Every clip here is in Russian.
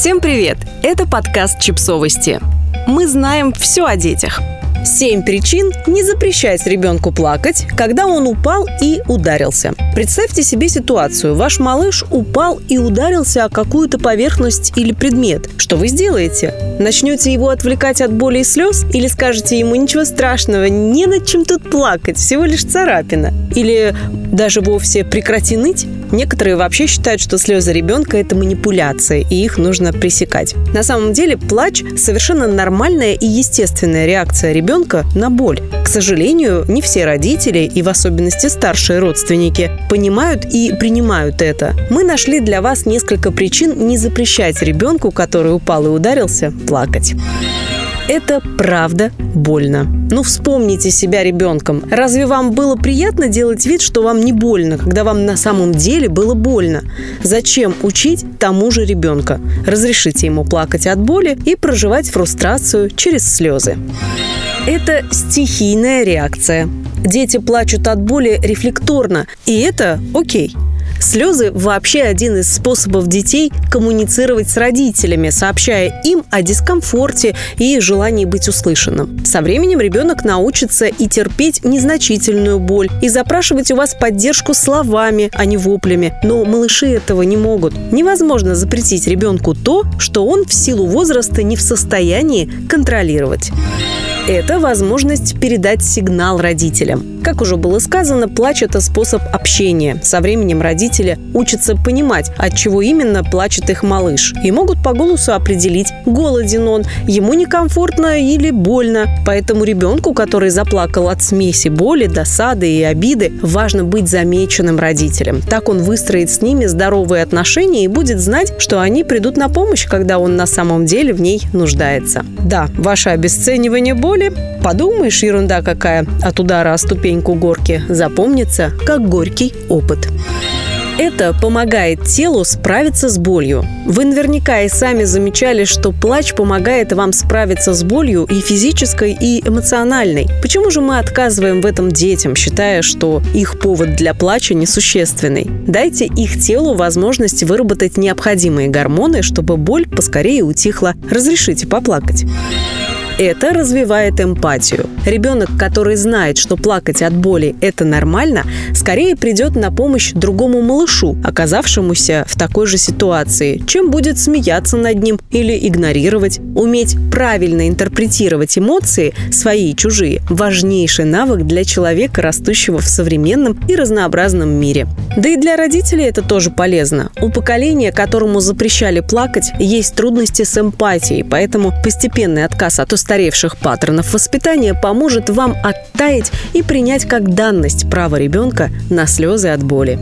Всем привет! Это подкаст «Чипсовости». Мы знаем все о детях – Семь причин не запрещать ребенку плакать, когда он упал и ударился. Представьте себе ситуацию. Ваш малыш упал и ударился о какую-то поверхность или предмет. Что вы сделаете? Начнете его отвлекать от боли и слез? Или скажете ему ничего страшного, не над чем тут плакать, всего лишь царапина? Или даже вовсе прекрати ныть? Некоторые вообще считают, что слезы ребенка – это манипуляция, и их нужно пресекать. На самом деле плач – совершенно нормальная и естественная реакция ребенка на боль. К сожалению, не все родители, и в особенности старшие родственники, понимают и принимают это. Мы нашли для вас несколько причин не запрещать ребенку, который упал и ударился, плакать. Это правда больно. Ну, вспомните себя ребенком. Разве вам было приятно делать вид, что вам не больно, когда вам на самом деле было больно? Зачем учить тому же ребенка? Разрешите ему плакать от боли и проживать фрустрацию через слезы. Это стихийная реакция. Дети плачут от боли рефлекторно, и это окей. Слезы вообще один из способов детей коммуницировать с родителями, сообщая им о дискомфорте и желании быть услышанным. Со временем ребенок научится и терпеть незначительную боль, и запрашивать у вас поддержку словами, а не воплями. Но малыши этого не могут. Невозможно запретить ребенку то, что он в силу возраста не в состоянии контролировать. Это возможность передать сигнал родителям. Как уже было сказано, плач – это способ общения. Со временем родители учатся понимать, от чего именно плачет их малыш. И могут по голосу определить, голоден он, ему некомфортно или больно. Поэтому ребенку, который заплакал от смеси боли, досады и обиды, важно быть замеченным родителем. Так он выстроит с ними здоровые отношения и будет знать, что они придут на помощь, когда он на самом деле в ней нуждается. Да, ваше обесценивание боли, подумаешь, ерунда какая, от удара о ступень ступеньку горки запомнится как горький опыт. Это помогает телу справиться с болью. Вы наверняка и сами замечали, что плач помогает вам справиться с болью и физической, и эмоциональной. Почему же мы отказываем в этом детям, считая, что их повод для плача несущественный? Дайте их телу возможность выработать необходимые гормоны, чтобы боль поскорее утихла. Разрешите поплакать. Это развивает эмпатию. Ребенок, который знает, что плакать от боли – это нормально, скорее придет на помощь другому малышу, оказавшемуся в такой же ситуации, чем будет смеяться над ним или игнорировать. Уметь правильно интерпретировать эмоции, свои и чужие – важнейший навык для человека, растущего в современном и разнообразном мире. Да и для родителей это тоже полезно. У поколения, которому запрещали плакать, есть трудности с эмпатией, поэтому постепенный отказ от устойчивости устаревших паттернов воспитания поможет вам оттаять и принять как данность право ребенка на слезы от боли.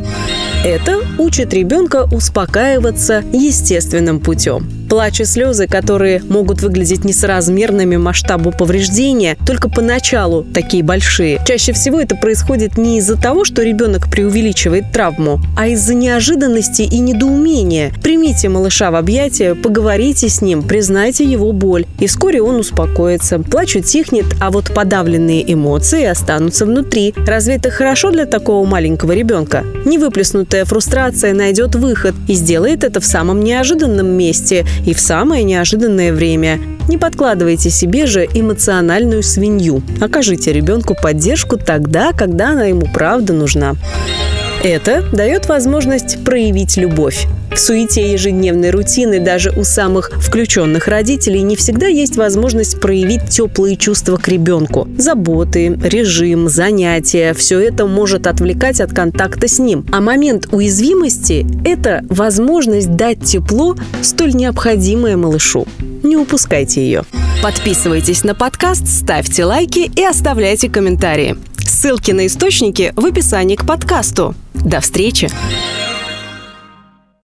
Это учит ребенка успокаиваться естественным путем. Плач и слезы, которые могут выглядеть несоразмерными масштабу повреждения, только поначалу такие большие. Чаще всего это происходит не из-за того, что ребенок преувеличивает травму, а из-за неожиданности и недоумения. Примите малыша в объятия, поговорите с ним, признайте его боль, и вскоре он успокоится. Плач утихнет, а вот подавленные эмоции останутся внутри. Разве это хорошо для такого маленького ребенка? Невыплеснутая фрустрация найдет выход и сделает это в самом неожиданном месте и в самое неожиданное время. Не подкладывайте себе же эмоциональную свинью. Окажите ребенку поддержку тогда, когда она ему правда нужна. Это дает возможность проявить любовь. В суете ежедневной рутины даже у самых включенных родителей не всегда есть возможность проявить теплые чувства к ребенку. Заботы, режим, занятия – все это может отвлекать от контакта с ним. А момент уязвимости – это возможность дать тепло, столь необходимое малышу. Не упускайте ее. Подписывайтесь на подкаст, ставьте лайки и оставляйте комментарии. Ссылки на источники в описании к подкасту. До встречи!